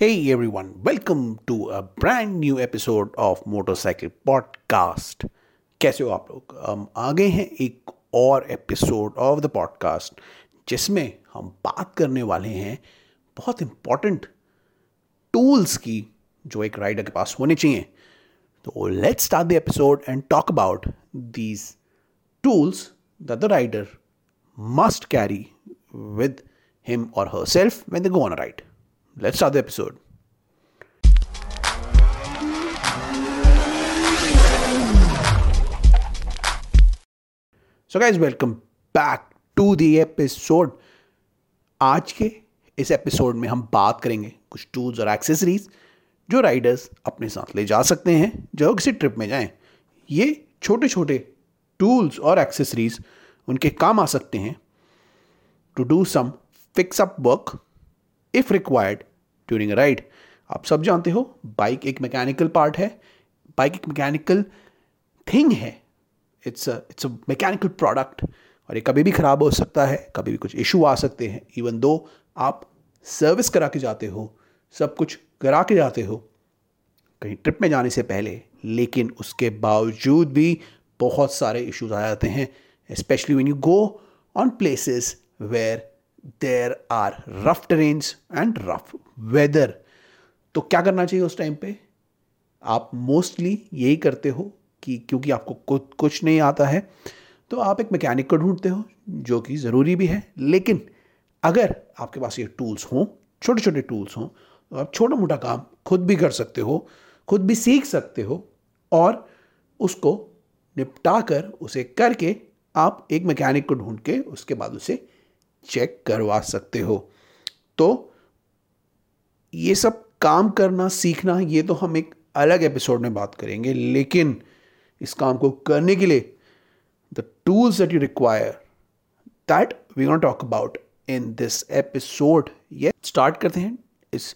Hey everyone, welcome to a brand new episode of Motorcycle Podcast. कैसे हो आप लोग हम आ गए हैं एक और एपिसोड ऑफ़ द पॉडकास्ट जिसमें हम बात करने वाले हैं बहुत इंपॉर्टेंट टूल्स की जो एक राइडर के पास होने चाहिए तो let's start the episode and talk about these tools the rider must carry with him और हर self they go on a ride. Let's start the episode. So, guys, welcome back to the episode. आज के इस episode में हम बात करेंगे कुछ tools और एक्सेसरीज जो राइडर्स अपने साथ ले जा सकते हैं जो किसी ट्रिप में जाएँ ये छोटे छोटे टूल्स और एक्सेसरीज उनके काम आ सकते हैं to do some fix up work if required during ride आप सब जानते हो बाइक एक मैकेनिकल पार्ट है। बाइक एक मैकेनिकल थिंग है। It's it's a mechanical product और ये कभी भी ख़राब हो सकता है, कभी भी कुछ इशू आ सकते हैं। इवन दो आप सर्विस करा के जाते हो, सब कुछ करा के जाते हो, कहीं ट्रिप में जाने से पहले, लेकिन उसके बावजूद भी बहुत सारे इश्यूज़ आ जाते हैं especially when you go on places where there are rough terrains and rough weather तो क्या करना चाहिए उस टाइम पे? आप मोस्टली यही करते हो कि क्योंकि आपको कुछ कुछ नहीं आता है तो आप एक मैकेनिक को ढूंढते हो, जो कि ज़रूरी भी है। लेकिन अगर आपके पास ये टूल्स हों छोटे छोटे टूल्स हों तो आप छोटा मोटा काम खुद भी कर सकते हो, खुद भी सीख सकते हो, और उसको निपटा कर उसे करके आप एक मैकेनिक को ढूंढ के उसके बाद उसे चेक करवा सकते हो। तो ये सब काम करना, सीखना, ये तो हम एक अलग एपिसोड में बात करेंगे, लेकिन इस काम को करने के लिए the tools that you require that we gonna talk about in this episode ये स्टार्ट करते हैं इस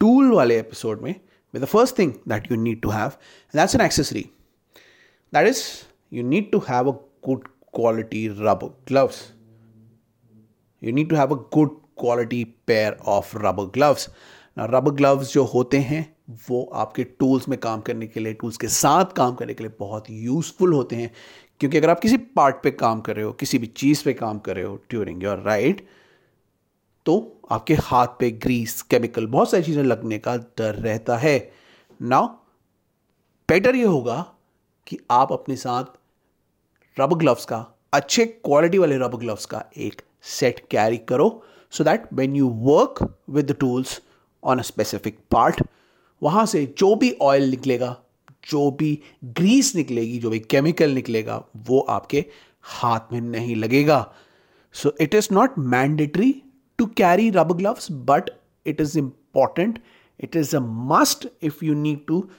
टूल वाले एपिसोड में with the first thing that you need to have, and that's an accessory. That is, you need to have a good quality gloves. Need to have a good quality pair of rubber gloves. Now, rubber gloves जो होते हैं, वो आपके tools में काम करने के लिए टूल्स के साथ काम करने के लिए बहुत यूज़फुल होते हैं। क्योंकि अगर आप किसी पार्ट पे काम कर रहे हो, किसी भी चीज़ पे काम कर रहे हो ड्यूरिंग योर राइड तो आपके हाथ पे ग्रीस केमिकल बहुत सारी चीज़ें लगने का डर रहता है। नाउ बेटर ये होगा कि आप अपने साथ रबर ग्लव्स का, अच्छे क्वालिटी वाले रबर ग्लव्स का एक सेट कैरी करो so that when you work with the tools on a specific part वहाँ से जो भी ऑयल निकलेगा जो भी ग्रीस निकलेगी जो भी केमिकल निकलेगा वो आपके हाथ में नहीं लगेगा so it is not mandatory to carry rubber gloves, but it is important. It is a must if you need to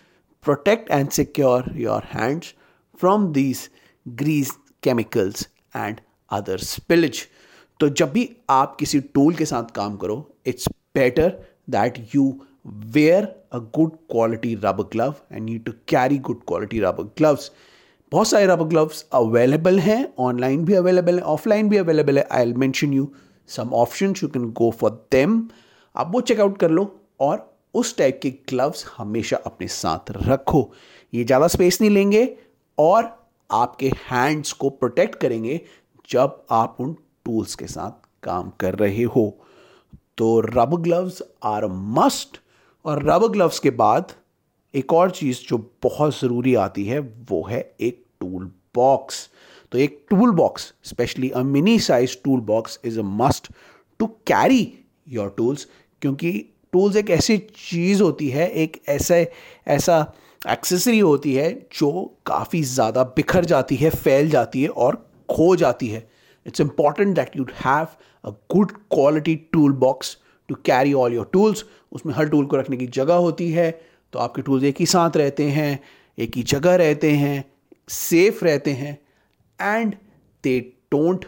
protect and secure your hands from these grease chemicals and other spillage. तो जब भी आप किसी tool के साथ काम करो it's better that you wear a good quality rubber glove and need to carry good quality rubber gloves बहुत सारे रबर ग्लव्स अवेलेबल हैं ऑनलाइन भी अवेलेबल है ऑफलाइन भी अवेलेबल है. I'll mention you some option you can go for them आप वो checkout कर लो और उस टाइप के ग्लव्स हमेशा अपने साथ रखो। ये ज़्यादा स्पेस नहीं लेंगे और आपके हैंड्स को प्रोटेक्ट करेंगे जब आप उन टूल्स के साथ काम कर रहे हो। तो रबर ग्लव्स आर मस्ट और रबर ग्लव्स के बाद एक और चीज़ जो बहुत ज़रूरी आती है, वो है एक टूल बॉक्स तो एक tool box especially a mini size tool box is a must to carry your tools क्योंकि टूल्स एक ऐसी चीज़ होती है, एक ऐसे, ऐसा एक्सेसरी होती है जो काफ़ी ज़्यादा बिखर जाती है, फैल जाती है और खो जाती है। It's important that you have a good quality tool box to carry all your tools उसमें हर टूल को रखने की जगह होती है तो आपके टूल्स एक ही साथ रहते हैं, एक ही जगह रहते हैं सेफ़ रहते हैं, and they don't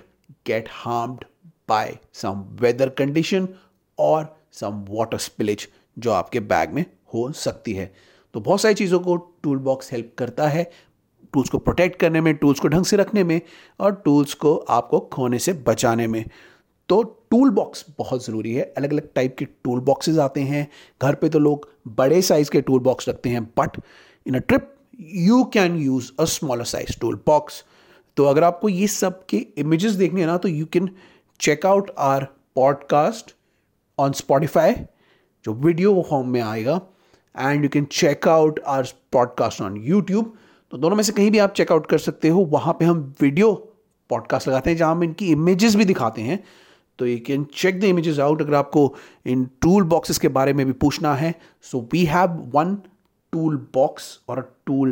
get harmed by some weather condition or some water spillage जो आपके बैग में हो सकती है। तो बहुत सारी चीज़ों को टूल बॉक्स हेल्प करता है। टूल्स को प्रोटेक्ट करने में टूल्स को ढंग से रखने में और टूल्स को आपको खोने से बचाने में। तो टूल बॉक्स बहुत ज़रूरी है। अलग अलग टाइप के टूल बॉक्सेज आते हैं। घर पे तो लोग बड़े साइज़ के टूल बॉक्स रखते हैं but in a trip you can use a smaller size tool box तो अगर आपको ये सब के इमेजेस देखने हैं ना तो you can check out our podcast on Spotify जो वीडियो फॉर्म में आएगा and you can check out our podcast on YouTube तो दोनों में से कहीं भी आप चेकआउट कर सकते हो। वहाँ पे हम वीडियो पॉडकास्ट लगाते हैं, जहाँ हम इनकी इमेजेस भी दिखाते हैं। तो you can check the images out अगर आपको इन टूल बॉक्सेस के बारे में भी पूछना है। So we have one tool box और टूल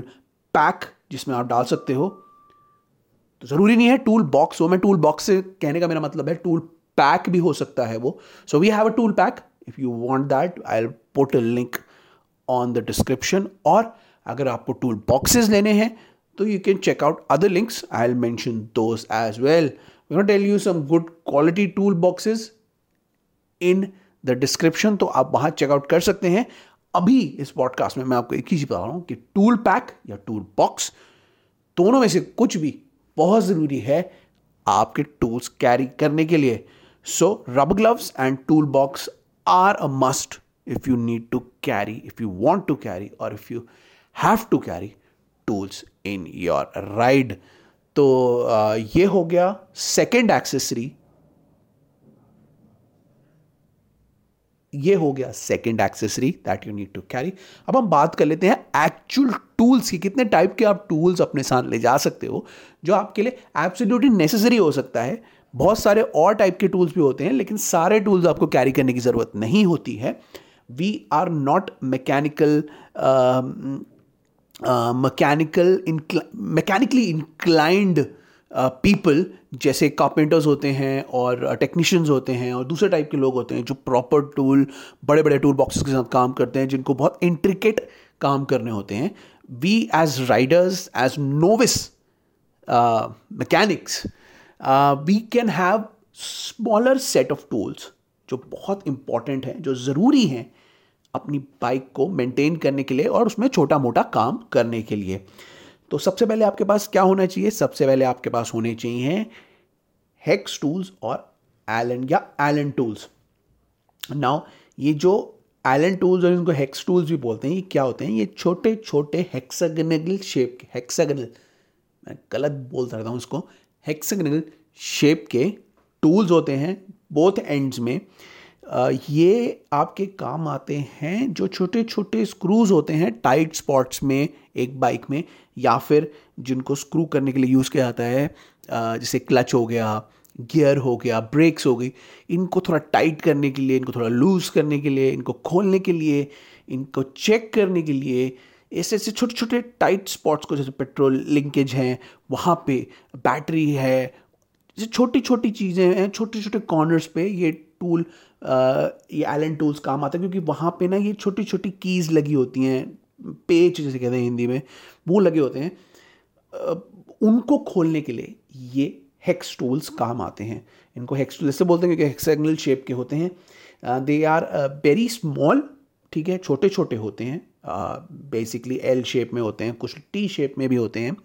पैक जिसमें आप डाल सकते हो। तो ज़रूरी नहीं है टूल बॉक्स हो। मैं टूल बॉक्स से कहने का मेरा मतलब है टूल पैक भी हो सकता है वो। So we have a tool pack if you want that I put a link on the description और अगर आपको टूल बॉक्सेस लेने हैं तो you can check out other links I will mention as well tell you some good quality tool boxes in the description तो आप वहाँ checkout कर सकते हैं. अभी इस पॉडकास्ट में मैं आपको एक ही चीज़ बता रहा हूँ कि टूल पैक या टूल बॉक्स दोनों में से कुछ भी बहुत ज़रूरी है आपके टूल्स कैरी करने के लिए. So rubber gloves and tool box are a must if you need to carry if you want to carry और if you have to carry tools in your ride तो ये हो गया सेकेंड एक्सेसरी ये हो गया second accessory that you need to carry अब हम बात कर लेते हैं एक्चुअल टूल्स की, कितने टाइप के आप टूल्स अपने साथ ले जा सकते हो, जो आपके लिए एब्सोल्युटली नेसेसरी हो सकता है। बहुत सारे और टाइप के टूल्स भी होते हैं, लेकिन सारे टूल्स आपको कैरी करने की ज़रूरत नहीं होती है। We are not mechanical uh, mechanical incl- people uh, जैसे कारपेंटर्स होते हैं और टेक्नीशियंस होते हैं और दूसरे टाइप के लोग होते हैं जो प्रॉपर टूल बड़े बड़े टूल बॉक्सेस के साथ काम करते हैं जिनको बहुत इंट्रिकेट काम करने होते हैं। We as riders as novice mechanics we can have smaller set of tools जो बहुत इंपॉर्टेंट हैं जो ज़रूरी हैं अपनी बाइक को मेंटेन करने के लिए और उसमें छोटा मोटा काम करने के लिए। तो सबसे पहले आपके पास क्या होना चाहिए? सबसे पहले आपके पास होने चाहिए हेक्स टूल्स और एलन या एलन टूल्स नाउ ये जो एलन टूल्स और इनको हेक्स टूल्स भी बोलते हैं, ये क्या होते हैं? ये छोटे छोटे हेक्सागनल शेप के हेक्सागनल मैं गलत बोल सकता हूँ इसको हेक्सागनल शेप के टूल्स होते हैं बोथ एंड्स में। ये आपके काम आते हैं जो छोटे छोटे स्क्रूज होते हैं टाइट स्पॉट्स में, एक बाइक में, या फिर जिनको स्क्रू करने के लिए यूज़ किया जाता है जैसे क्लच हो गया गियर हो गया ब्रेक्स हो गई, इनको थोड़ा टाइट करने के लिए, इनको थोड़ा लूज़ करने के लिए, इनको खोलने के लिए, इनको चेक करने के लिए ऐसे ऐसे छोटे छोटे टाइट स्पॉट्स को जैसे पेट्रोल लिंकेज हैं, वहाँ पे बैटरी है, जैसे छोटी छोटी चीज़ें हैं छोटे छोटे कॉर्नर्स पे ये टूल ये एलन टूल्स काम आता है, क्योंकि वहाँ पे ना ये छोटी छोटी कीज़ लगी होती हैं पेच जैसे कहते हैं हिंदी में, वो लगे होते हैं। उनको खोलने के लिए ये हेक्स टूल्स काम आते हैं। इनको हेक्स टूल जैसे बोलते हैं, क्योंकि हेक्सागनल शेप के होते हैं। दे आर वेरी स्मॉल ठीक है छोटे छोटे होते हैं। बेसिकली एल शेप में होते हैं, कुछ टी शेप में भी होते हैं।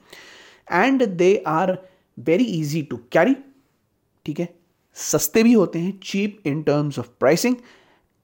And they are very easy to carry ठीक है? सस्ते भी होते हैं cheap in terms of pricing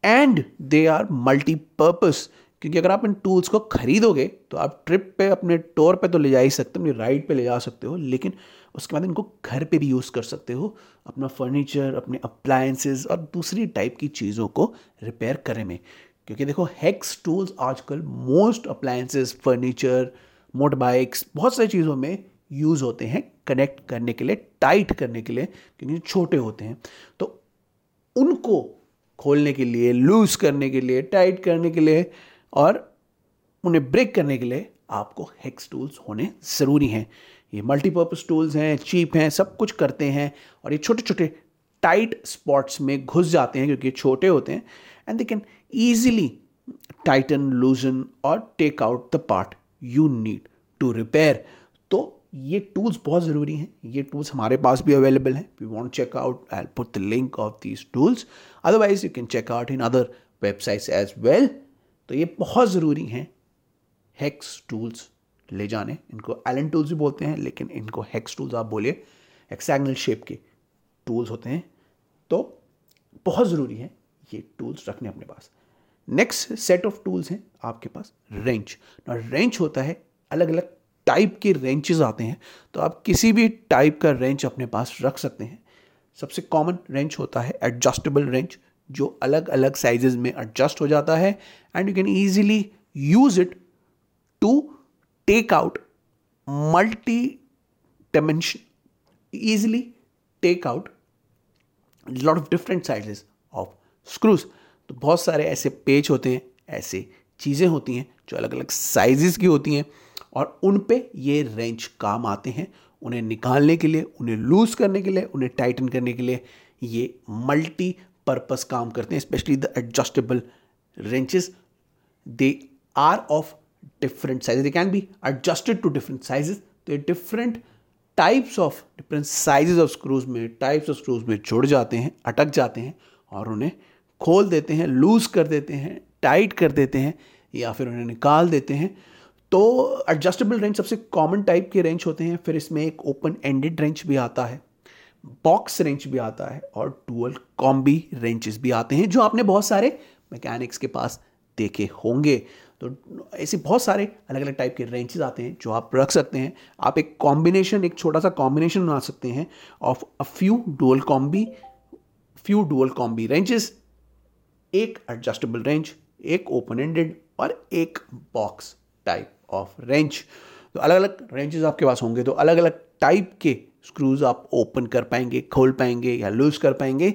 and they are multipurpose क्योंकि अगर आप इन टूल्स को खरीदोगे तो आप ट्रिप पे, अपने टूर पे तो ले जा ही सकते हो, अपनी राइड पे ले जा सकते हो, लेकिन उसके बाद इनको घर पे भी यूज़ कर सकते हो, अपना फर्नीचर अपने अप्लायंसेज और दूसरी टाइप की चीज़ों को रिपेयर करने में। क्योंकि देखो हैक्स टूल्स आजकल most appliances furniture motor bikes बहुत सारी चीज़ों में यूज़ होते हैं। कनेक्ट करने के लिए टाइट करने के लिए, क्योंकि छोटे होते हैं तो उनको खोलने के लिए लूज करने के लिए टाइट करने के लिए और उन्हें ब्रेक करने के लिए आपको हेक्स टूल्स होने ज़रूरी हैं। ये मल्टीपर्पज़ टूल्स हैं चीप हैं, सब कुछ करते हैं और ये छोटे छोटे टाइट स्पॉट्स में घुस जाते हैं क्योंकि छोटे होते हैं and they can easily tighten loosen और take out the part you need to repair ये टूल्स बहुत ज़रूरी हैं। ये टूल्स हमारे पास भी अवेलेबल हैं। We want check out I put the link of these tools otherwise you can check out in other websites as well तो ये बहुत ज़रूरी हैं हेक्स टूल्स ले जाने। इनको एलन टूल्स भी बोलते हैं, लेकिन इनको हैक्स टूल्स आप बोलिए। एक्सैगनल शेप के टूल्स होते हैं। तो बहुत ज़रूरी है ये टूल्स रखने अपने पास। नेक्स्ट सेट ऑफ़ टूल्स हैं आपके पास रेंच रेंच होता है अलग अलग टाइप के रेंचेस आते हैं तो आप किसी भी टाइप का रेंच अपने पास रख सकते हैं। सबसे कॉमन रेंच होता है एडजस्टेबल रेंच जो अलग अलग साइजेस में एडजस्ट हो जाता है and you can easily use it to take out multi dimension easily take out lot of different sizes of screws तो बहुत सारे ऐसे पेज होते हैं, ऐसे चीज़ें होती हैं, जो अलग अलग साइजेस की होती हैं। और उन पे ये रेंच काम आते हैं। उन्हें निकालने के लिए, उन्हें लूज करने के लिए, उन्हें टाइटन करने के लिए ये मल्टी पर्पस काम करते हैं specially the adjustable wrenches they are of different size they can be adjusted to different sizes तो ये different types of different sizes of screws में टाइप्स ऑफ़ स्क्रूज में जुड़ जाते हैं, अटक जाते हैं और उन्हें खोल देते हैं लूज कर देते हैं टाइट कर देते हैं या फिर उन्हें निकाल देते हैं। तो एडजस्टेबल रेंच सबसे कॉमन टाइप के रेंच होते हैं, फिर इसमें एक ओपन एंडेड रेंच भी आता है बॉक्स रेंच भी आता है और टूअल कॉम्बी रेंचेस भी आते हैं, जो आपने बहुत सारे मैकेनिक्स के पास देखे होंगे। तो ऐसे बहुत सारे अलग अलग टाइप के रेंचेस आते हैं, जो आप रख सकते हैं। आप एक कॉम्बिनेशन एक छोटा सा कॉम्बिनेशन बना सकते हैं of a few dual combi few dual combi wrenches एक एडजस्टेबल रेंच एक ओपन एंडेड और एक बॉक्स टाइप ऑफ़ रेंच तो अलग अलग रेंचेस आपके पास होंगे तो अलग अलग टाइप के स्क्रूज आप ओपन कर पाएँगे, खोल पाएँगे या लूज कर पाएँगे।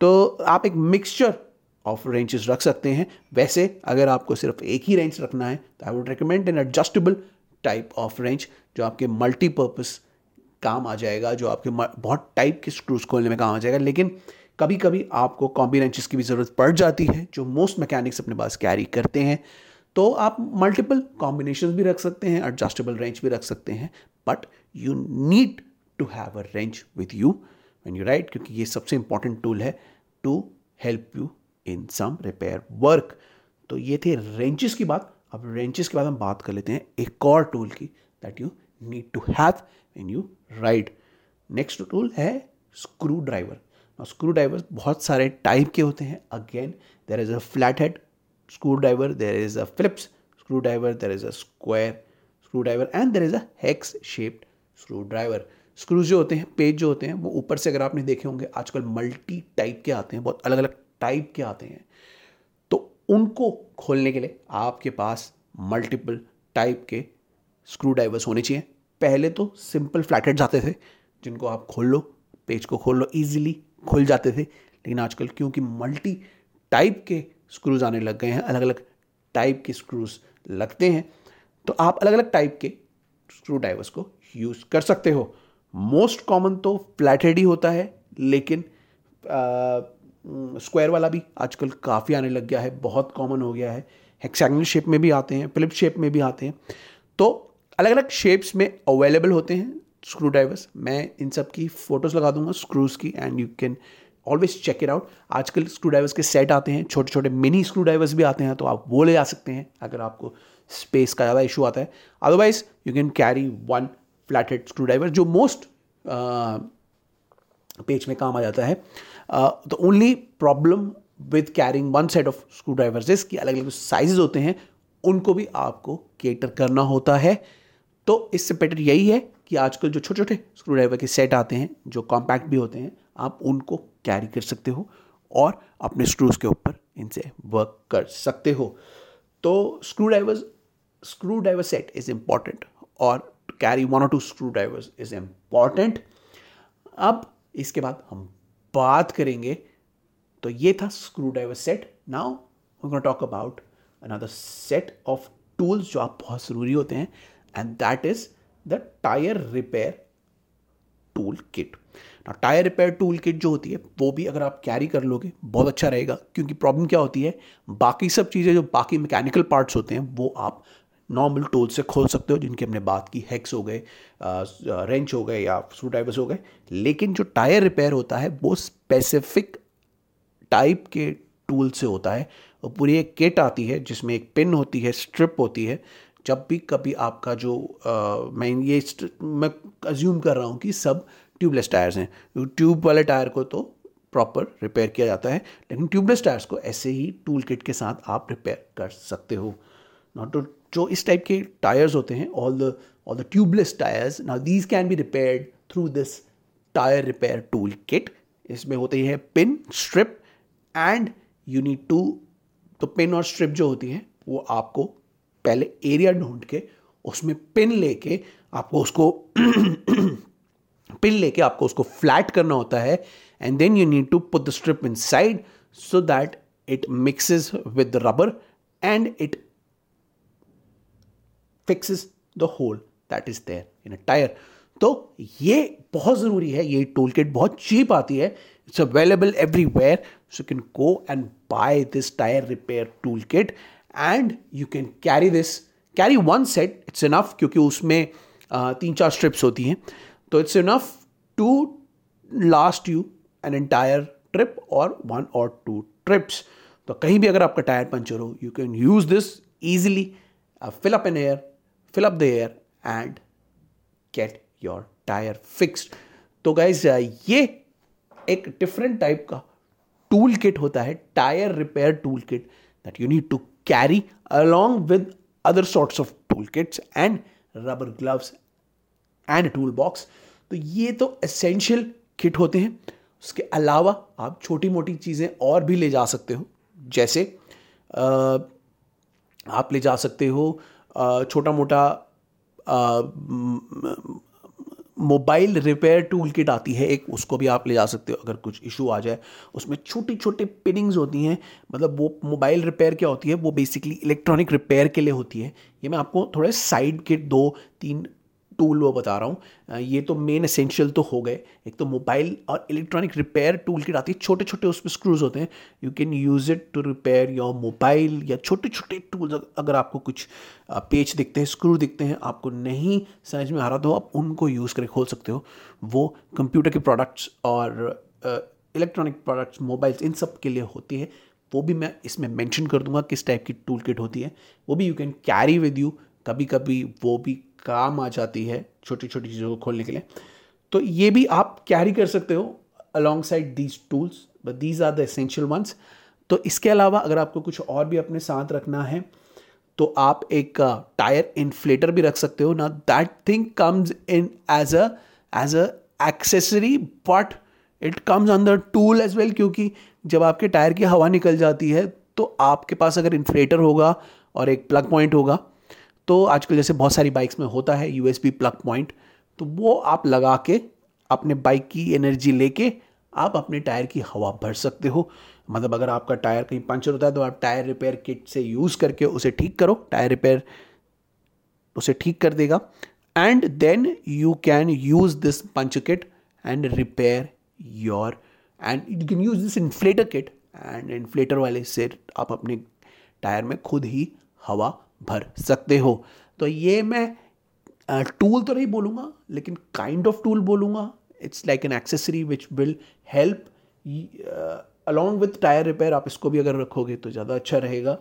तो आप एक मिक्सचर ऑफ़ रेंचेस रख सकते हैं। वैसे अगर आपको सिर्फ़ एक ही रेंच रखना है तो I would recommend an adjustable type of wrench जो आपके मल्टीपर्पज़ काम आ जाएगा, जो आपके बहुत टाइप के स्क्रूज खोलने में काम आ जाएगा। लेकिन कभी कभी आपको कॉम्बी रेंचेस की भी ज़रूरत पड़ जाती है, जो मोस्ट मैकेनिक्स अपने पास कैरी करते हैं। तो आप मल्टीपल कॉम्बिनेशन भी रख सकते हैं एडजस्टेबल रेंच भी रख सकते हैं but you need to have a wrench with you when you ride क्योंकि ये सबसे इंपॉर्टेंट टूल है to help you in some repair work तो ये थे रेंचेस की बात। अब रेंचेस के बाद हम बात कर लेते हैं एक और टूल की that you need to have in you ride next tool है स्क्रू ड्राइवर स्क्रू ड्राइवर बहुत सारे टाइप के होते हैं। Again there is a flat head a Phillips screw driver there is a square screw driver and there is a hex shaped screw driver screws जो होते हैं, page जो होते हैं, वो ऊपर से अगर आपने देखे होंगे, आजकल मल्टी टाइप के आते हैं, बहुत अलग अलग टाइप के आते हैं। तो उनको खोलने के लिए आपके पास मल्टीपल टाइप के स्क्रू ड्राइवर्स होने चाहिए। पहले तो सिंपल फ्लैटेड आते थे, जिनको आप खोल लो, पेज को खोल लो ईजिली खुल जाते थे। लेकिन आजकल क्योंकि मल्टी टाइप के स्क्रूज आने लग गए हैं अलग अलग टाइप के स्क्रूज लगते हैं। तो आप अलग अलग टाइप के स्क्रू ड्राइवर्स को यूज़ कर सकते हो। मोस्ट कॉमन तो फ्लैटेड ही होता है, लेकिन स्क्वायर वाला भी आजकल काफ़ी आने लग गया है, बहुत कॉमन हो गया है। हेक्सागनल शेप में भी आते हैं फिलिप शेप में भी आते हैं। तो अलग अलग शेप्स में अवेलेबल होते हैं स्क्रू ड्राइवर्स मैं इन सब की फ़ोटोज़ लगा दूँगा स्क्रूज़ की and you can always check it out आजकल स्क्रू ड्राइवर्स के सेट आते हैं छोटे छोटे मिनी स्क्रू ड्राइवर्स भी आते हैं तो आप वो ले जा सकते हैं अगर आपको स्पेस का ज़्यादा इशू आता है। Otherwise you can carry one flathead screw driver जो मोस्ट पेज में काम आ जाता है। The only problem with carrying one set of screw drivers इसकी अलग अलग साइजेस होते हैं, उनको भी आपको केटर करना होता है। तो इससे बेटर यही है कि आजकल जो छोटे छोटे स्क्रू ड्राइवर के सेट आते हैं, जो कॉम्पैक्ट भी होते हैं, आप उनको कैरी कर सकते हो और अपने स्क्रूज के ऊपर इनसे वर्क कर सकते हो। तो screw drivers screw driver set is important और कैरी वन और two screw drivers is important अब इसके बाद हम बात करेंगे तो ये था screw driver set now we talk about another set of tools जो आप बहुत ज़रूरी होते हैं and that is the tyre repair tool kit ना टायर रिपेयर टूल किट जो होती है वो भी अगर आप कैरी कर लोगे बहुत अच्छा रहेगा। क्योंकि प्रॉब्लम क्या होती है बाकी सब चीज़ें जो बाकी मैकेनिकल पार्ट्स होते हैं वो आप नॉर्मल टूल से खोल सकते हो जिनकी हमने बात की। हेक्स हो गए रेंच हो गए या स्क्रू ड्राइवर्स हो गए। लेकिन जो टायर रिपेयर होता है वो स्पेसिफिक टाइप के टूल से होता है। और पूरी एक किट आती है जिसमें एक पिन होती है स्ट्रिप होती है। जब भी कभी आपका जो आ, मैं ये मैं अज्यूम कर रहा हूँ कि सब ट्यूबलेस टायर्स हैं। ट्यूब वाले टायर को तो प्रॉपर रिपेयर किया जाता है, लेकिन ट्यूबलेस टायर्स को ऐसे ही टूल किट के साथ आप रिपेयर कर सकते हो। नॉट टू जो इस टाइप के टायर्स होते हैं all the all the tubeless tyres now these can be repaired through this tyre repair tool kit इसमें होते हैं pin strip and you need to तो पिन और स्ट्रिप जो होती है, वो आपको पहले एरिया ढूंढ के, उसमें पिन लेके आपको उसको पिन लेके आपको उसको फ्लैट करना होता है and then you need to put the strip inside so that it mixes with rubber and it fixes the hole that is there in a tyre तो ये बहुत ज़रूरी है, ये टूल किट बहुत चीप आती है it's available everywhere so can go and buy this tyre repair tool kit and you can carry this carry one set it's enough क्योंकि उसमें तीन चार स्ट्रिप्स होती हैं। तो it's enough to last you an entire trip और one और two trips तो कहीं भी अगर आपका टायर पंचर हो you can use this easily fill up an air fill up the air and get your tyre fixed तो guys ये एक डिफरेंट टाइप का टूल किट होता है tyre repair tool kit that you need to carry along with other sorts of tool kits and rubber gloves and tool box तो ये तो essential kit होते हैं। उसके अलावा आप छोटी मोटी चीज़ें और भी ले जा सकते हो। जैसे आप ले जा सकते हो छोटा मोटा मोबाइल रिपेयर टूल किट आती है एक, उसको भी आप ले जा सकते हो। अगर कुछ इशू आ जाए, उसमें छोटी छोटे पिनिंग्स होती हैं। मतलब वो मोबाइल रिपेयर क्या होती है? वो बेसिकली इलेक्ट्रॉनिक रिपेयर के लिए होती है। ये मैं आपको थोड़े साइड किट दो, तीन टूल वो बता रहा हूँ। ये तो मेन एसेंशियल तो हो गए। एक तो मोबाइल और इलेक्ट्रॉनिक रिपेयर टूल किट आती है। छोटे छोटे उसमें स्क्रूज होते हैं। You can use it to repair your mobile या छोटे छोटे टूल्स अगर आपको कुछ पेच दिखते हैं स्क्रू दिखते हैं, आपको नहीं समझ में आ रहा तो आप उनको यूज़ करके खोल सकते हो। वो कंप्यूटर के प्रोडक्ट्स और इलेक्ट्रॉनिक प्रोडक्ट्स मोबाइल्स इन सब के लिए होती है। वो भी मैं इसमें मेंशन कर दूँगा किस टाइप की टूल किट होती है। वो भी you can carry with you कभी कभी वो भी काम आ जाती है छोटी छोटी चीज़ों को खोलने के लिए। तो ये भी आप कैरी कर सकते हो alongside these tools but these are the essential ones तो इसके अलावा अगर आपको कुछ और भी अपने साथ रखना है तो आप एक टायर uh, इन्फ्लेटर भी रख सकते हो। ना that thing comes in as a as a accessory but it comes अंदर टूल एज वेल क्योंकि जब आपके टायर की हवा निकल जाती है तो आपके पास अगर इन्फ्लेटर होगा और एक प्लग पॉइंट होगा तो आजकल जैसे बहुत सारी बाइक्स में होता है यू प्लग पॉइंट तो वो आप लगा के अपने बाइक की एनर्जी लेके आप अपने टायर की हवा भर सकते हो। मतलब अगर आपका टायर कहीं पंचर होता है तो आप टायर रिपेयर किट से यूज़ करके उसे ठीक करो। टायर रिपेयर उसे ठीक कर देगा। And then you can use this punch kit and repair your and you can use this inflator kit and inflator वाले से आप अपने टायर में खुद ही हवा भर सकते हो। तो ये मैं टूल तो नहीं बोलूँगा, लेकिन काइंड ऑफ़ टूल बोलूँगा। It's like an accessory which will help along with tyre repair आप इसको भी अगर रखोगे तो ज़्यादा अच्छा रहेगा।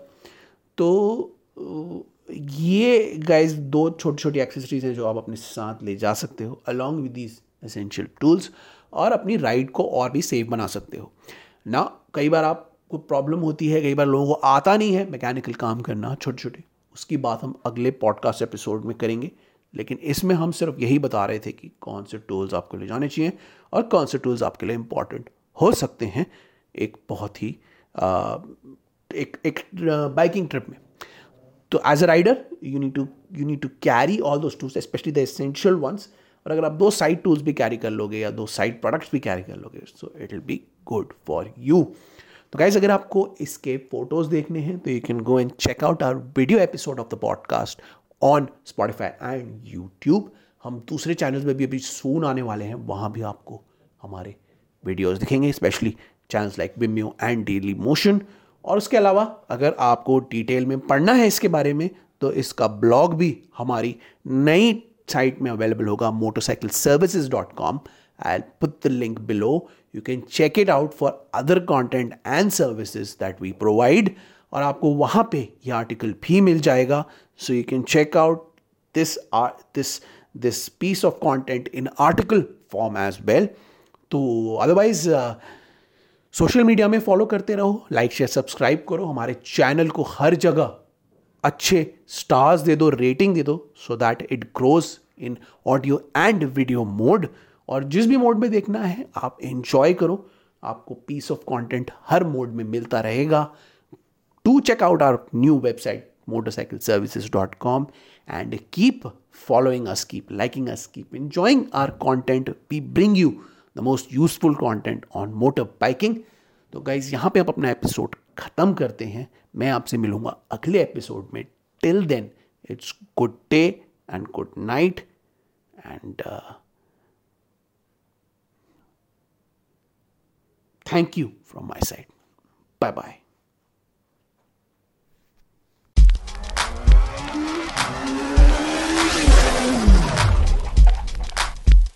तो ये गाइज़ दो छोटी छोटी एक्सेसरीज हैं जो आप अपने साथ ले जा सकते हो along with these essential tools और अपनी राइड को और भी सेफ़ बना सकते हो। ना कई बार आपको प्रॉब्लम होती है, कई बार लोगों को आता नहीं है मैकेनिकल काम करना छोटे छोटे उसकी बात हम अगले पॉडकास्ट एपिसोड में करेंगे। लेकिन इसमें हम सिर्फ़ यही बता रहे थे कि कौन से टूल्स आपको ले जाने चाहिए और कौन से टूल्स आपके लिए इंपॉर्टेंट हो सकते हैं एक बहुत ही आ, एक एक बाइकिंग ट्रिप में। तो as a rider you need to you need to carry all those tools specially the essential ones और अगर आप दो साइड टूल्स भी कैरी कर लोगे या दो साइड प्रोडक्ट्स भी कैरी कर लोगे so it will be good for you तो गाइज़ अगर आपको इसके फ़ोटोज़ देखने हैं तो you can go and check out our video episode of the podcast on Spotify and YouTube हम दूसरे चैनल्स में भी अभी सून आने वाले हैं, वहाँ भी आपको हमारे वीडियोज़ दिखेंगे specially channels like Vimeo and Dailymotion और उसके अलावा, अगर आपको डिटेल में पढ़ना है इसके बारे में तो इसका ब्लॉग भी हमारी नई साइट में अवेलेबल होगा motorcycle services dot com I put the link below you can check it out for other content and services that we provide. और आपको वहाँ पे ये आर्टिकल भी मिल जाएगा। So you can check out this this this piece of content in article form as well तो otherwise social media में फॉलो करते रहो लाइक शेयर सब्सक्राइब करो। हमारे चैनल को हर जगह अच्छे स्टार्स दे दो रेटिंग दे दो so that it grows in audio and video mode और जिस भी मोड में देखना है, आप एंजॉय करो। आपको पीस ऑफ़ कंटेंट हर मोड में मिलता रहेगा। To check out our new website motorcycle services dot com and keep following us keep liking us keep enjoying our content we bring you the most useful content on motor biking तो guys यहाँ पर आप अपना episode खत्म करते हैं। मैं आपसे मिलूँगा अगले एपिसोड में। Till then it's good day and good night and Thank you from my side. Bye bye.